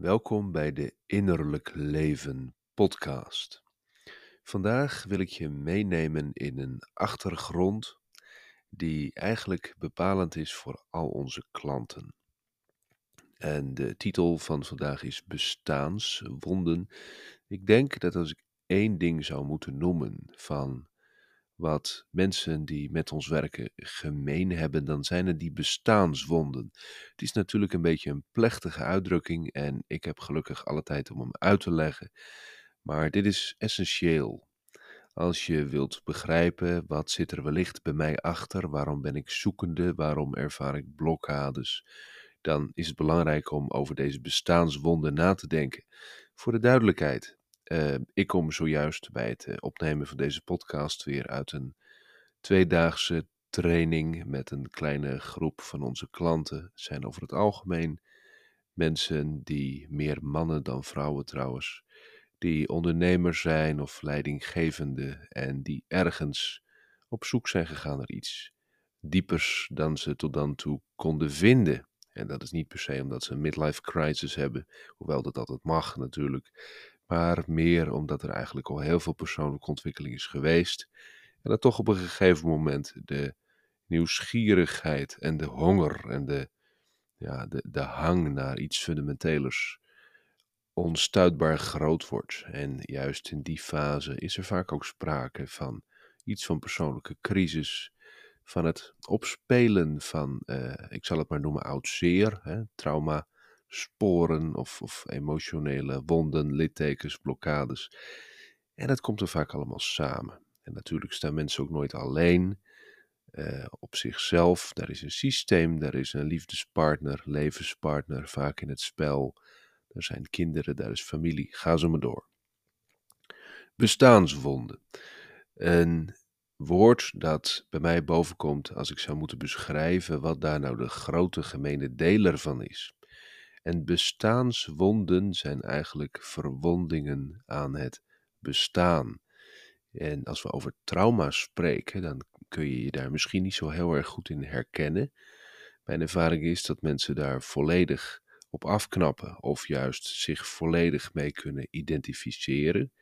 Welkom bij de Innerlijk Leven podcast. Vandaag wil ik je meenemen in een achtergrond die eigenlijk bepalend is voor al onze klanten. En de titel van vandaag is Bestaanswonden. Ik denk dat als ik één ding zou moeten noemen van wat mensen die met ons werken gemeen hebben, dan zijn het die bestaanswonden. Het is natuurlijk een beetje een plechtige uitdrukking en ik heb gelukkig alle tijd om hem uit te leggen. Maar dit is essentieel. Als je wilt begrijpen wat zit er wellicht bij mij achter, waarom ben ik zoekende, waarom ervaar ik blokkades, dan is het belangrijk om over deze bestaanswonden na te denken. Voor de duidelijkheid, uh, ik kom zojuist bij het uh, opnemen van deze podcast weer uit een tweedaagse training met een kleine groep van onze klanten. Het zijn over het algemeen mensen die meer mannen dan vrouwen trouwens, die ondernemers zijn of leidinggevende en die ergens op zoek zijn gegaan naar iets diepers dan ze tot dan toe konden vinden. En dat is niet per se omdat ze een midlife crisis hebben, hoewel dat altijd mag natuurlijk maar meer omdat er eigenlijk al heel veel persoonlijke ontwikkeling is geweest. En dat toch op een gegeven moment de nieuwsgierigheid en de honger en de, ja, de, de hang naar iets fundamentelers onstuitbaar groot wordt. En juist in die fase is er vaak ook sprake van iets van persoonlijke crisis, van het opspelen van, uh, ik zal het maar noemen, oud zeer, hè, trauma sporen of, of emotionele wonden, littekens, blokkades. En dat komt er vaak allemaal samen. En natuurlijk staan mensen ook nooit alleen uh, op zichzelf. Daar is een systeem, daar is een liefdespartner, levenspartner vaak in het spel. Er zijn kinderen, daar is familie. Ga zo maar door. Bestaanswonden. Een woord dat bij mij bovenkomt als ik zou moeten beschrijven wat daar nou de grote gemene deler van is. En bestaanswonden zijn eigenlijk verwondingen aan het bestaan. En als we over trauma spreken, dan kun je je daar misschien niet zo heel erg goed in herkennen. Mijn ervaring is dat mensen daar volledig op afknappen of juist zich volledig mee kunnen identificeren.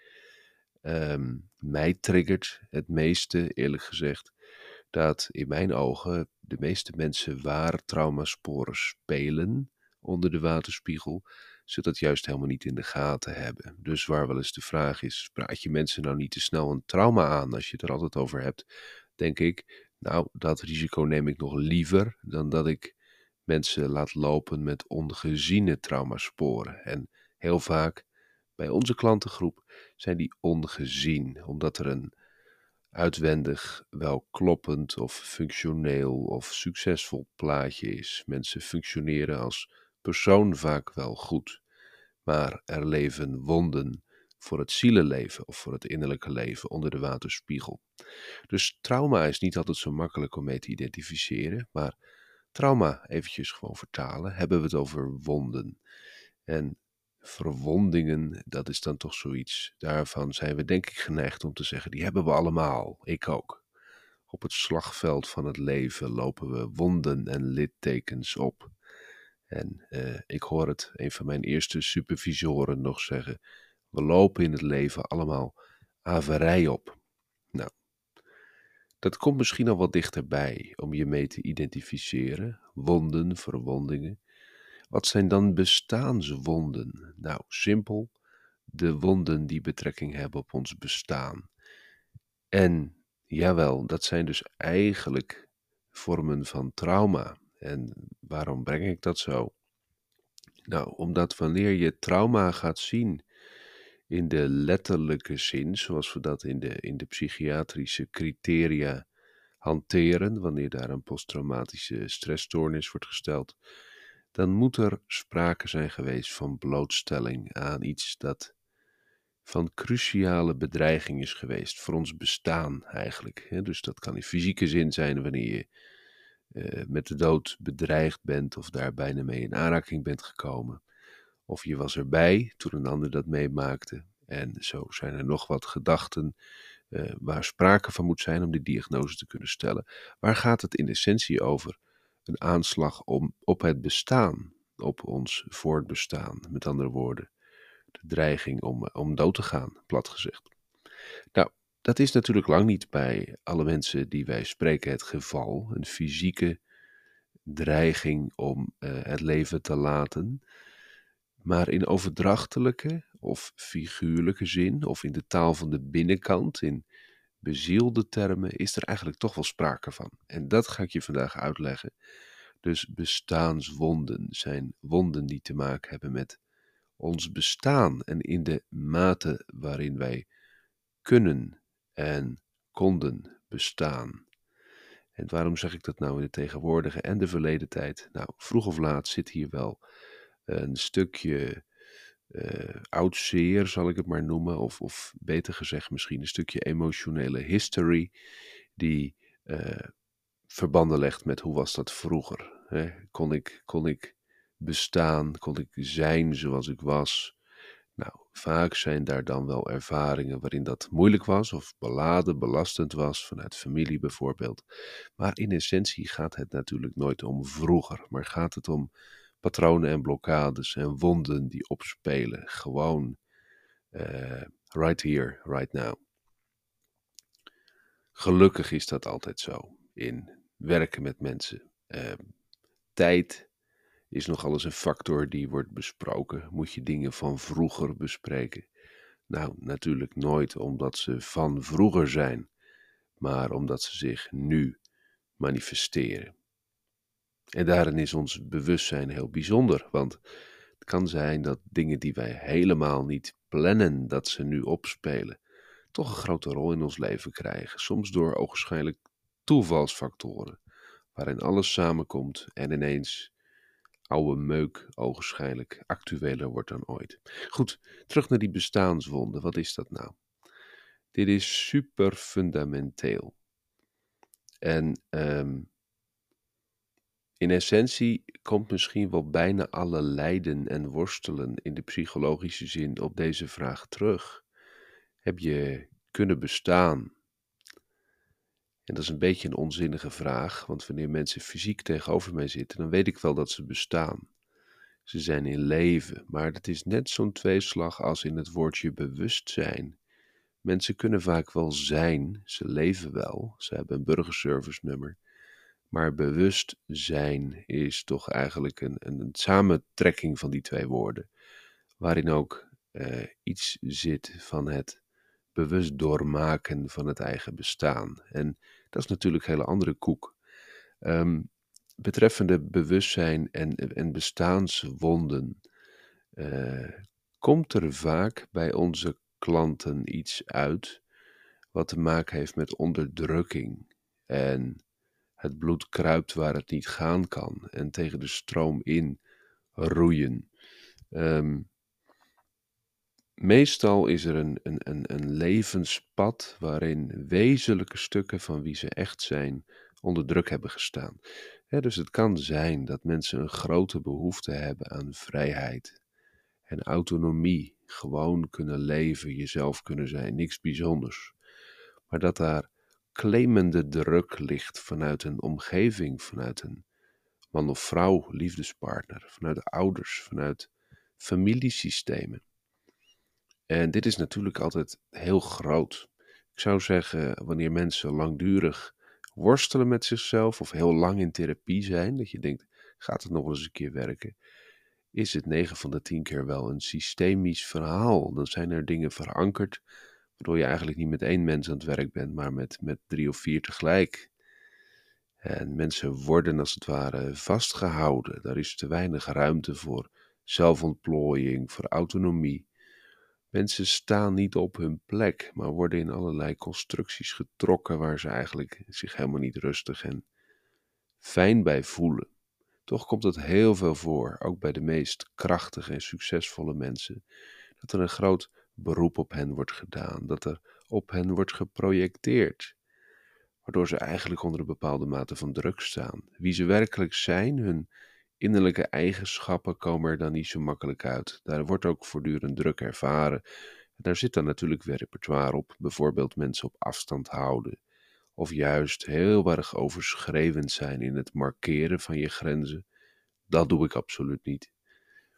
Um, mij triggert het meeste, eerlijk gezegd, dat in mijn ogen de meeste mensen waar traumasporen spelen, onder de waterspiegel, ze dat juist helemaal niet in de gaten hebben. Dus waar wel eens de vraag is: praat je mensen nou niet te snel een trauma aan als je het er altijd over hebt? Denk ik, nou, dat risico neem ik nog liever dan dat ik mensen laat lopen met ongeziene traumasporen. En heel vaak bij onze klantengroep zijn die ongezien, omdat er een uitwendig wel kloppend of functioneel of succesvol plaatje is. Mensen functioneren als persoon vaak wel goed, maar er leven wonden voor het zielenleven of voor het innerlijke leven onder de waterspiegel. Dus trauma is niet altijd zo makkelijk om mee te identificeren, maar trauma, eventjes gewoon vertalen, hebben we het over wonden. En verwondingen, dat is dan toch zoiets. Daarvan zijn we denk ik geneigd om te zeggen, die hebben we allemaal, ik ook. Op het slagveld van het leven lopen we wonden en littekens op. En uh, ik hoor het een van mijn eerste supervisoren nog zeggen: we lopen in het leven allemaal averij op. Nou, dat komt misschien al wat dichterbij om je mee te identificeren. Wonden, verwondingen. Wat zijn dan bestaanswonden? Nou, simpel. De wonden die betrekking hebben op ons bestaan. En jawel, dat zijn dus eigenlijk vormen van trauma. En waarom breng ik dat zo? Nou, omdat wanneer je trauma gaat zien in de letterlijke zin, zoals we dat in de, in de psychiatrische criteria hanteren, wanneer daar een posttraumatische stressstoornis wordt gesteld, dan moet er sprake zijn geweest van blootstelling aan iets dat van cruciale bedreiging is geweest voor ons bestaan eigenlijk. Dus dat kan in fysieke zin zijn wanneer je uh, met de dood bedreigd bent of daar bijna mee in aanraking bent gekomen. Of je was erbij toen een ander dat meemaakte. En zo zijn er nog wat gedachten uh, waar sprake van moet zijn om die diagnose te kunnen stellen. Waar gaat het in essentie over? Een aanslag om, op het bestaan. op ons voortbestaan. Met andere woorden, de dreiging om, om dood te gaan, plat gezegd. Nou, dat is natuurlijk lang niet bij alle mensen die wij spreken het geval. Een fysieke dreiging om uh, het leven te laten. Maar in overdrachtelijke of figuurlijke zin, of in de taal van de binnenkant, in bezielde termen, is er eigenlijk toch wel sprake van. En dat ga ik je vandaag uitleggen. Dus bestaanswonden zijn wonden die te maken hebben met ons bestaan en in de mate waarin wij kunnen en konden bestaan. En waarom zeg ik dat nou in de tegenwoordige en de verleden tijd? Nou, vroeg of laat zit hier wel een stukje uh, oud zal ik het maar noemen, of, of beter gezegd misschien een stukje emotionele history, die uh, verbanden legt met hoe was dat vroeger. Hè? Kon, ik, kon ik bestaan, kon ik zijn zoals ik was? Nou, vaak zijn daar dan wel ervaringen waarin dat moeilijk was of beladen, belastend was, vanuit familie bijvoorbeeld. Maar in essentie gaat het natuurlijk nooit om vroeger, maar gaat het om patronen en blokkades en wonden die opspelen. Gewoon uh, right here, right now. Gelukkig is dat altijd zo in werken met mensen. Uh, tijd is nogal eens een factor die wordt besproken. Moet je dingen van vroeger bespreken? Nou, natuurlijk nooit omdat ze van vroeger zijn, maar omdat ze zich nu manifesteren. En daarin is ons bewustzijn heel bijzonder, want het kan zijn dat dingen die wij helemaal niet plannen dat ze nu opspelen, toch een grote rol in ons leven krijgen. Soms door ogenschijnlijk toevalsfactoren, waarin alles samenkomt en ineens oude meuk ogenschijnlijk actueler wordt dan ooit. Goed, terug naar die bestaanswonden. Wat is dat nou? Dit is super fundamenteel. En um, in essentie komt misschien wel bijna alle lijden en worstelen in de psychologische zin op deze vraag terug. Heb je kunnen bestaan? En dat is een beetje een onzinnige vraag, want wanneer mensen fysiek tegenover mij zitten, dan weet ik wel dat ze bestaan. Ze zijn in leven, maar het is net zo'n tweeslag als in het woordje bewustzijn. Mensen kunnen vaak wel zijn, ze leven wel, ze hebben een burgerservice nummer, maar bewustzijn is toch eigenlijk een, een, samentrekking van die twee woorden, waarin ook uh, iets zit van het bewust doormaken van het eigen bestaan. En dat is natuurlijk een hele andere koek. Um, betreffende bewustzijn en, en bestaanswonden, uh, komt er vaak bij onze klanten iets uit wat te maken heeft met onderdrukking en het bloed kruipt waar het niet gaan kan en tegen de stroom in roeien. Um, meestal is er een, een, een, een levenspad waarin wezenlijke stukken van wie ze echt zijn onder druk hebben gestaan. dus het kan zijn dat mensen een grote behoefte hebben aan vrijheid en autonomie, gewoon kunnen leven, jezelf kunnen zijn, niks bijzonders. Maar dat daar claimende druk ligt vanuit een omgeving, vanuit een man of vrouw, liefdespartner, vanuit de ouders, vanuit familiesystemen. En dit is natuurlijk altijd heel groot. Ik zou zeggen, wanneer mensen langdurig worstelen met zichzelf of heel lang in therapie zijn, dat je denkt, gaat het nog eens een keer werken? Is het 9 van de 10 keer wel een systemisch verhaal? Dan zijn er dingen verankerd Waardoor je eigenlijk niet met één mens aan het werk bent, maar met, met drie of vier tegelijk. En mensen worden als het ware vastgehouden. Daar is te weinig ruimte voor zelfontplooiing, voor autonomie. Mensen staan niet op hun plek, maar worden in allerlei constructies getrokken waar ze eigenlijk zich helemaal niet rustig en fijn bij voelen. Toch komt het heel veel voor, ook bij de meest krachtige en succesvolle mensen, dat er een groot beroep op hen wordt gedaan, dat er op hen wordt geprojecteerd, waardoor ze eigenlijk onder een bepaalde mate van druk staan. Wie ze werkelijk zijn, hun innerlijke eigenschappen komen er dan niet zo makkelijk uit. Daar wordt ook voortdurend druk ervaren. Daar zit dan natuurlijk weer repertoire op, bijvoorbeeld mensen op afstand houden, of juist heel erg overschreeuwend zijn in het markeren van je grenzen. Dat doe ik absoluut niet.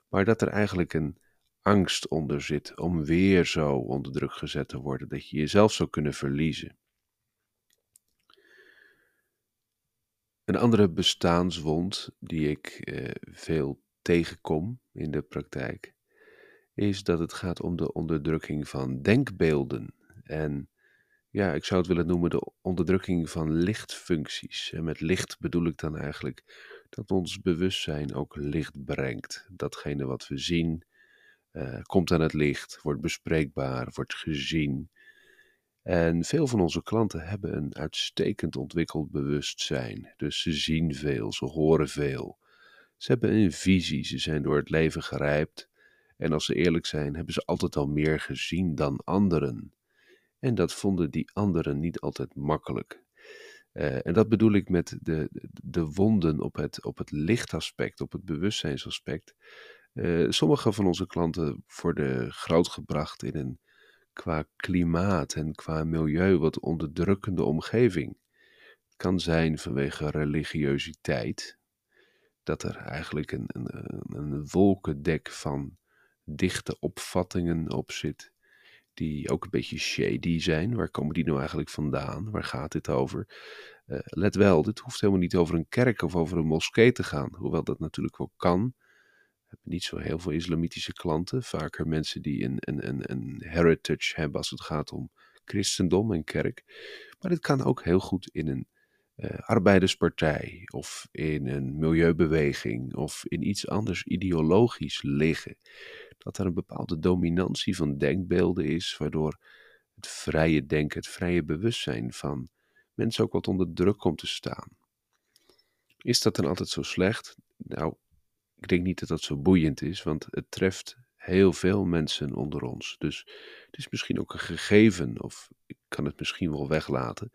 maar dat er eigenlijk een angst onder zit om weer zo onder druk gezet te worden dat je jezelf zou kunnen verliezen. Een andere bestaanswond die ik eh, veel tegenkom in de praktijk, is dat het gaat om de onderdrukking van denkbeelden. En ja, ik zou het willen noemen de onderdrukking van lichtfuncties. En met licht bedoel ik dan eigenlijk dat ons bewustzijn ook licht brengt. Datgene wat we zien, uh, komt aan het licht, wordt bespreekbaar, wordt gezien. En veel van onze klanten hebben een uitstekend ontwikkeld bewustzijn. Dus ze zien veel, ze horen veel. Ze hebben een visie, ze zijn door het leven gerijpt. En als ze eerlijk zijn, hebben ze altijd al meer gezien dan anderen. En dat vonden die anderen niet altijd makkelijk. Uh, en dat bedoel ik met de, de wonden op het, op het lichtaspect, op het bewustzijnsaspect. Uh, sommige van onze klanten worden grootgebracht in een qua klimaat en qua milieu wat onderdrukkende omgeving. Het kan zijn vanwege religiositeit, dat er eigenlijk een, een, een wolkendek van dichte opvattingen op zit, die ook een beetje shady zijn. Waar komen die nou eigenlijk vandaan? Waar gaat dit over? Uh, let wel, dit hoeft helemaal niet over een kerk of over een moskee te gaan, hoewel dat natuurlijk wel kan. Niet zo heel veel islamitische klanten, vaker mensen die een, een, een, een heritage hebben als het gaat om christendom en kerk. Maar dit kan ook heel goed in een uh, arbeiderspartij of in een milieubeweging of in iets anders ideologisch liggen. Dat er een bepaalde dominantie van denkbeelden is, waardoor het vrije denken, het vrije bewustzijn van mensen ook wat onder druk komt te staan. Is dat dan altijd zo slecht? Nou, ik denk niet dat dat zo boeiend is, want het treft heel veel mensen onder ons. Dus het is misschien ook een gegeven, of ik kan het misschien wel weglaten.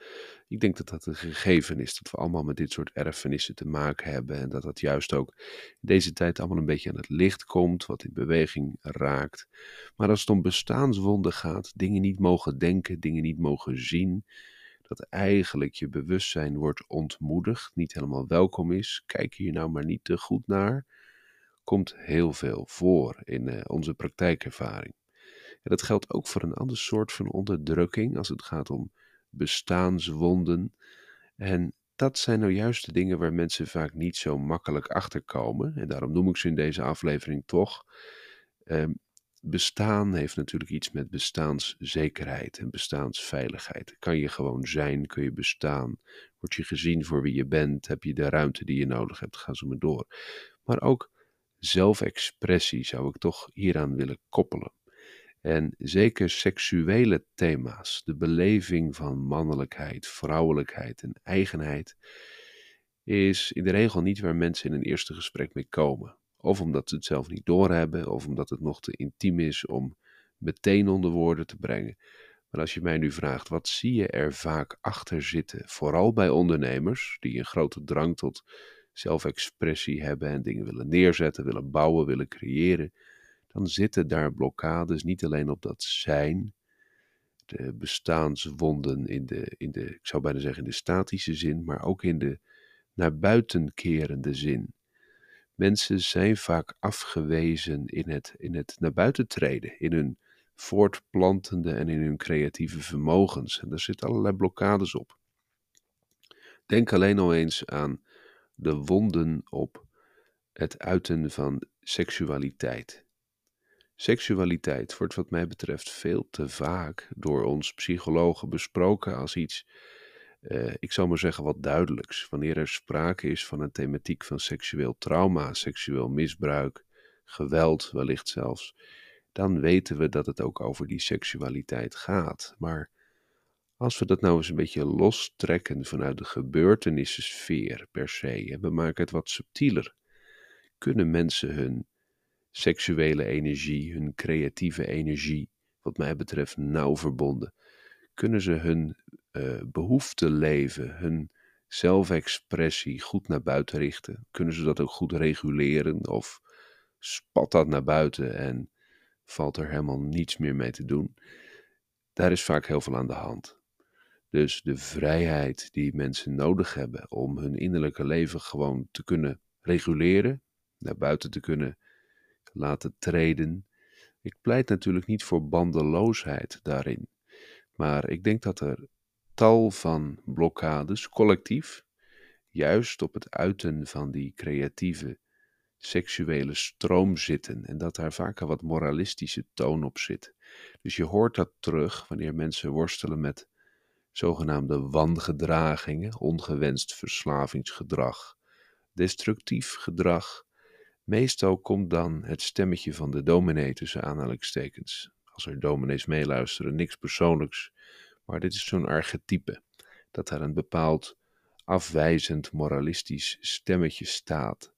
Ik denk dat dat een gegeven is, dat we allemaal met dit soort erfenissen te maken hebben. En dat dat juist ook deze tijd allemaal een beetje aan het licht komt, wat in beweging raakt. Maar als het om bestaanswonden gaat, dingen niet mogen denken, dingen niet mogen zien, dat eigenlijk je bewustzijn wordt ontmoedigd, niet helemaal welkom is. Kijk hier nou maar niet te goed naar komt heel veel voor in uh, onze praktijkervaring. En dat geldt ook voor een ander soort van onderdrukking als het gaat om bestaanswonden. En dat zijn nou juist de dingen waar mensen vaak niet zo makkelijk achter komen. En daarom noem ik ze in deze aflevering toch. Um, bestaan heeft natuurlijk iets met bestaanszekerheid en bestaansveiligheid. Kan je gewoon zijn, kun je bestaan, word je gezien voor wie je bent, heb je de ruimte die je nodig hebt, ga zo maar door. Maar ook zelfexpressie zou ik toch hieraan willen koppelen. En zeker seksuele thema's, de beleving van mannelijkheid, vrouwelijkheid en eigenheid, is in de regel niet waar mensen in een eerste gesprek mee komen. Of omdat ze het zelf niet doorhebben, of omdat het nog te intiem is om meteen onder woorden te brengen. Maar als je mij nu vraagt, wat zie je er vaak achter zitten, vooral bij ondernemers die een grote drang tot zelfexpressie hebben en dingen willen neerzetten, willen bouwen, willen creëren, dan zitten daar blokkades niet alleen op dat zijn, de bestaanswonden in de, in de, ik zou bijna zeggen in de statische zin, maar ook in de naar buiten kerende zin. Mensen zijn vaak afgewezen in het, in het naar buiten treden, in hun voortplantende en in hun creatieve vermogens. En daar zitten allerlei blokkades op. Denk alleen al eens aan de wonden op het uiten van seksualiteit. Seksualiteit wordt wat mij betreft veel te vaak door ons psychologen besproken als iets, eh, ik zou maar zeggen, wat duidelijks. Wanneer er sprake is van een thematiek van seksueel trauma, seksueel misbruik, geweld wellicht zelfs, dan weten we dat het ook over die seksualiteit gaat. Maar als we dat nou eens een beetje lostrekken vanuit de gebeurtenissfeer per se en we maken het wat subtieler, kunnen mensen hun seksuele energie, hun creatieve energie, wat mij betreft nauw verbonden, kunnen ze hun uh, behoefte leven, hun zelfexpressie goed naar buiten richten? Kunnen ze dat ook goed reguleren of spat dat naar buiten en valt er helemaal niets meer mee te doen? Daar is vaak heel veel aan de hand. Dus de vrijheid die mensen nodig hebben om hun innerlijke leven gewoon te kunnen reguleren, naar buiten te kunnen laten treden. Ik pleit natuurlijk niet voor bandeloosheid daarin, maar ik denk dat er tal van blokkades collectief, juist op het uiten van die creatieve seksuele stroom zitten en dat daar vaak een wat moralistische toon op zit. Dus je hoort dat terug wanneer mensen worstelen met zogenaamde wangedragingen, ongewenst verslavingsgedrag, destructief gedrag. Meestal komt dan het stemmetje van de dominee tussen aanhalingstekens. Als er dominees meeluisteren, niks persoonlijks, maar dit is zo'n archetype, dat er een bepaald afwijzend moralistisch stemmetje staat.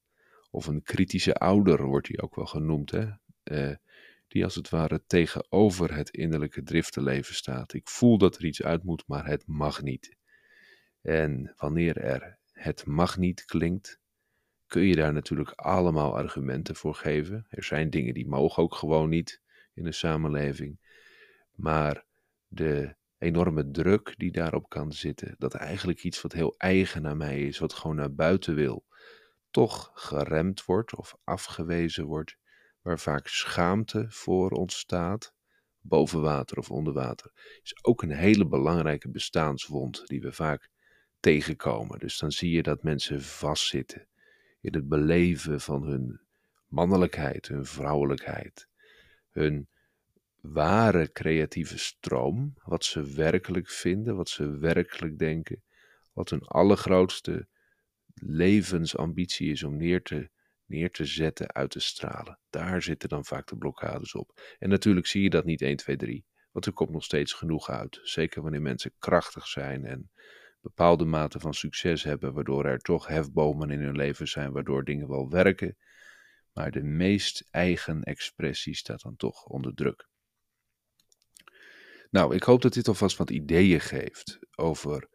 Of een kritische ouder wordt hij ook wel genoemd, hè? Uh, die als het ware tegenover het innerlijke driftenleven staat. Ik voel dat er iets uit moet, maar het mag niet. En wanneer er het mag niet klinkt, kun je daar natuurlijk allemaal argumenten voor geven. Er zijn dingen die mogen ook gewoon niet in een samenleving. Maar de enorme druk die daarop kan zitten, dat eigenlijk iets wat heel eigen aan mij is, wat gewoon naar buiten wil, toch geremd wordt of afgewezen wordt, waar vaak schaamte voor ontstaat, boven water of onder water, is ook een hele belangrijke bestaanswond die we vaak tegenkomen. Dus dan zie je dat mensen vastzitten in het beleven van hun mannelijkheid, hun vrouwelijkheid, hun ware creatieve stroom, wat ze werkelijk vinden, wat ze werkelijk denken, wat hun allergrootste levensambitie is om neer te neer te zetten, uit te stralen. Daar zitten dan vaak de blokkades op. En natuurlijk zie je dat niet 1, 2, 3, want er komt nog steeds genoeg uit. Zeker wanneer mensen krachtig zijn en bepaalde mate van succes hebben, waardoor er toch hefbomen in hun leven zijn, waardoor dingen wel werken. Maar de meest eigen expressie staat dan toch onder druk. Nou, ik hoop dat dit alvast wat ideeën geeft over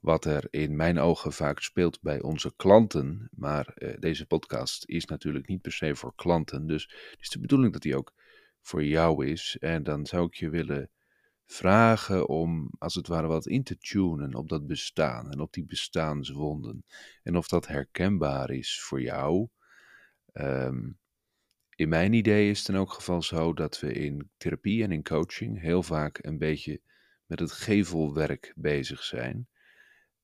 wat er in mijn ogen vaak speelt bij onze klanten. Maar uh, deze podcast is natuurlijk niet per se voor klanten. Dus het is de bedoeling dat die ook voor jou is. En dan zou ik je willen vragen om als het ware wat in te tunen op dat bestaan en op die bestaanswonden. En of dat herkenbaar is voor jou. Um, in mijn idee is het in elk geval zo dat we in therapie en in coaching heel vaak een beetje met het gevelwerk bezig zijn.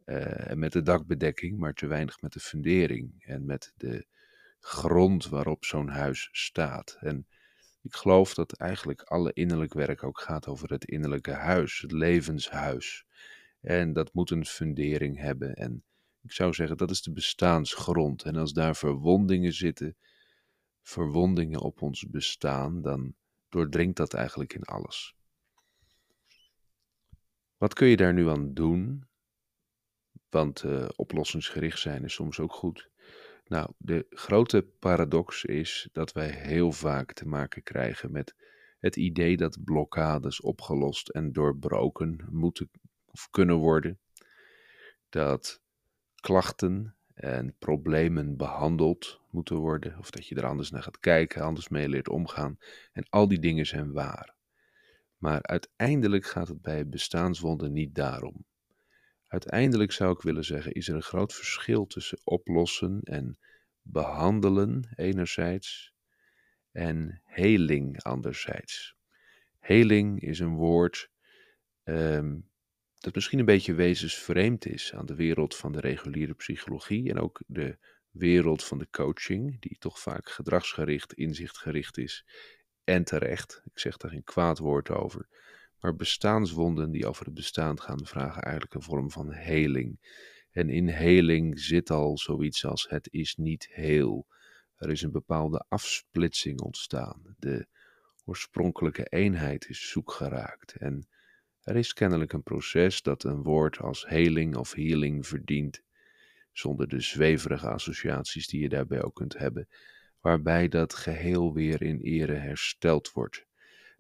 Uh, met de dakbedekking, maar te weinig met de fundering en met de grond waarop zo'n huis staat. En ik geloof dat eigenlijk alle innerlijk werk ook gaat over het innerlijke huis, het levenshuis. En dat moet een fundering hebben. En ik zou zeggen, dat is de bestaansgrond. En als daar verwondingen zitten, verwondingen op ons bestaan, dan doordringt dat eigenlijk in alles. Wat kun je daar nu aan doen? Want uh, oplossingsgericht zijn is soms ook goed. Nou, de grote paradox is dat wij heel vaak te maken krijgen met het idee dat blokkades opgelost en doorbroken moeten of kunnen worden. Dat klachten en problemen behandeld moeten worden, of dat je er anders naar gaat kijken, anders mee leert omgaan. En al die dingen zijn waar. Maar uiteindelijk gaat het bij bestaanswonden niet daarom. Uiteindelijk zou ik willen zeggen, is er een groot verschil tussen oplossen en behandelen enerzijds en heling anderzijds. Heling is een woord um, dat misschien een beetje wezensvreemd is aan de wereld van de reguliere psychologie en ook de wereld van de coaching, die toch vaak gedragsgericht, inzichtgericht is. En terecht, ik zeg daar geen kwaad woord over. Maar bestaanswonden die over het bestaan gaan, vragen eigenlijk een vorm van heling. En in heling zit al zoiets als het is niet heel. Er is een bepaalde afsplitsing ontstaan. De oorspronkelijke eenheid is zoek geraakt. En er is kennelijk een proces dat een woord als heling of healing verdient, zonder de zweverige associaties die je daarbij ook kunt hebben, waarbij dat geheel weer in ere hersteld wordt.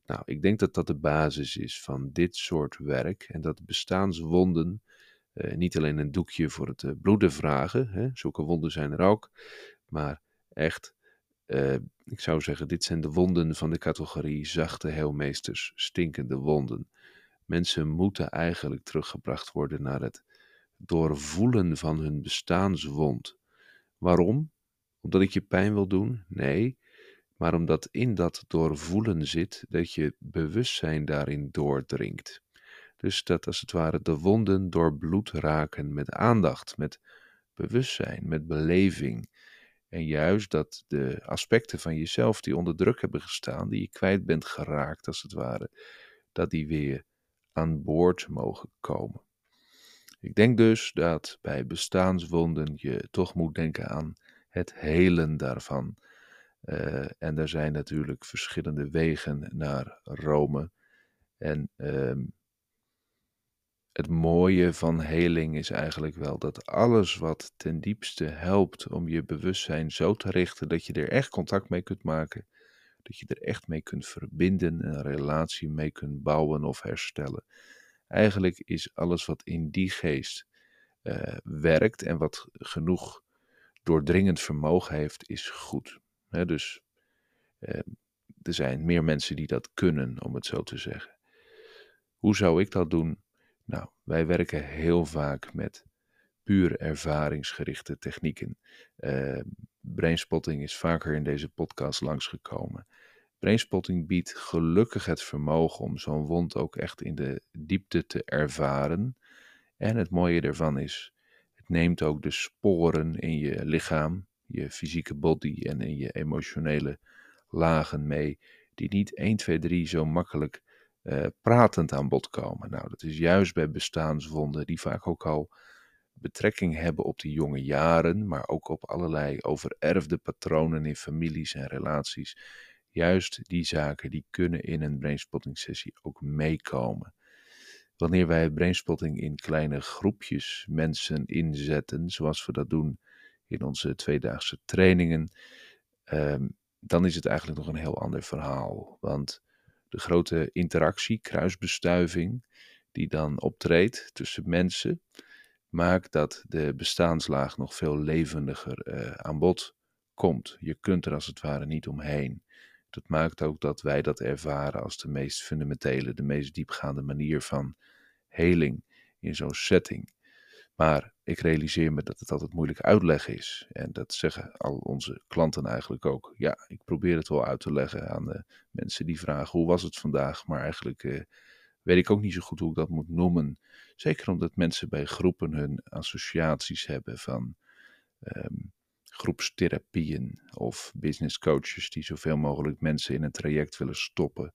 Nou, ik denk dat dat de basis is van dit soort werk en dat bestaanswonden uh, niet alleen een doekje voor het uh, bloeden vragen, hè, zulke wonden zijn er ook, maar echt, uh, ik zou zeggen, dit zijn de wonden van de categorie zachte heelmeesters, stinkende wonden. Mensen moeten eigenlijk teruggebracht worden naar het doorvoelen van hun bestaanswond. Waarom? Omdat ik je pijn wil doen? Nee, maar omdat in dat doorvoelen zit dat je bewustzijn daarin doordringt. Dus dat als het ware de wonden door bloed raken met aandacht, met bewustzijn, met beleving. En juist dat de aspecten van jezelf die onder druk hebben gestaan, die je kwijt bent geraakt als het ware, dat die weer aan boord mogen komen. Ik denk dus dat bij bestaanswonden je toch moet denken aan het helen daarvan. Uh, en er zijn natuurlijk verschillende wegen naar Rome. En uh, het mooie van heling is eigenlijk wel dat alles wat ten diepste helpt om je bewustzijn zo te richten dat je er echt contact mee kunt maken, dat je er echt mee kunt verbinden, een relatie mee kunt bouwen of herstellen. Eigenlijk is alles wat in die geest uh, werkt en wat genoeg doordringend vermogen heeft, is goed. Dus uh, er zijn meer mensen die dat kunnen, om het zo te zeggen. Hoe zou ik dat doen? Nou, wij werken heel vaak met puur ervaringsgerichte technieken. Uh, brainspotting is vaker in deze podcast langsgekomen. Brainspotting biedt gelukkig het vermogen om zo'n wond ook echt in de diepte te ervaren. En het mooie ervan is, het neemt ook de sporen in je lichaam, je fysieke body en in je emotionele lagen mee, die niet 1, 2, 3 zo makkelijk uh, pratend aan bod komen. Nou, dat is juist bij bestaanswonden die vaak ook al betrekking hebben op die jonge jaren, maar ook op allerlei overerfde patronen in families en relaties. Juist die zaken die kunnen in een brainspotting sessie ook meekomen. Wanneer wij brainspotting in kleine groepjes mensen inzetten, zoals we dat doen in onze tweedaagse trainingen, um, dan is het eigenlijk nog een heel ander verhaal. Want de grote interactie, kruisbestuiving, die dan optreedt tussen mensen, maakt dat de bestaanslaag nog veel levendiger uh, aan bod komt. Je kunt er als het ware niet omheen. Dat maakt ook dat wij dat ervaren als de meest fundamentele, de meest diepgaande manier van heling in zo'n setting. Maar ik realiseer me dat het altijd moeilijk uitleggen is. En dat zeggen al onze klanten eigenlijk ook. Ja, ik probeer het wel uit te leggen aan de mensen die vragen hoe was het vandaag. Maar eigenlijk uh, weet ik ook niet zo goed hoe ik dat moet noemen. Zeker omdat mensen bij groepen hun associaties hebben van um, groepstherapieën of business coaches die zoveel mogelijk mensen in een traject willen stoppen.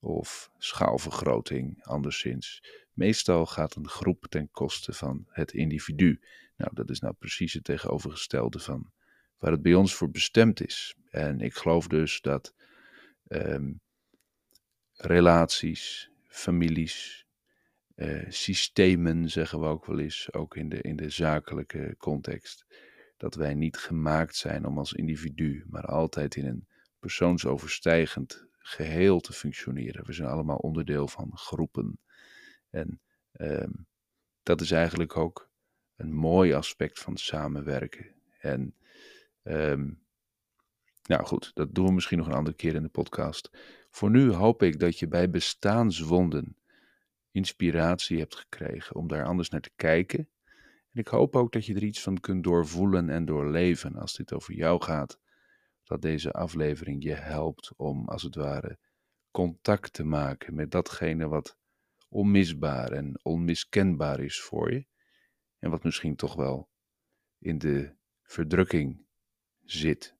Of schaalvergroting, anderszins. Meestal gaat een groep ten koste van het individu. Nou, dat is nou precies het tegenovergestelde van waar het bij ons voor bestemd is. En ik geloof dus dat um, relaties, families, uh, systemen, zeggen we ook wel eens, ook in de, in de zakelijke context, dat wij niet gemaakt zijn om als individu, maar altijd in een persoonsoverstijgend geheel te functioneren. We zijn allemaal onderdeel van groepen. En um, dat is eigenlijk ook een mooi aspect van samenwerken. En um, nou goed, dat doen we misschien nog een andere keer in de podcast. Voor nu hoop ik dat je bij bestaanswonden inspiratie hebt gekregen om daar anders naar te kijken. En ik hoop ook dat je er iets van kunt doorvoelen en doorleven als dit over jou gaat. Dat deze aflevering je helpt om als het ware contact te maken met datgene wat onmisbaar en onmiskenbaar is voor je. En wat misschien toch wel in de verdrukking zit.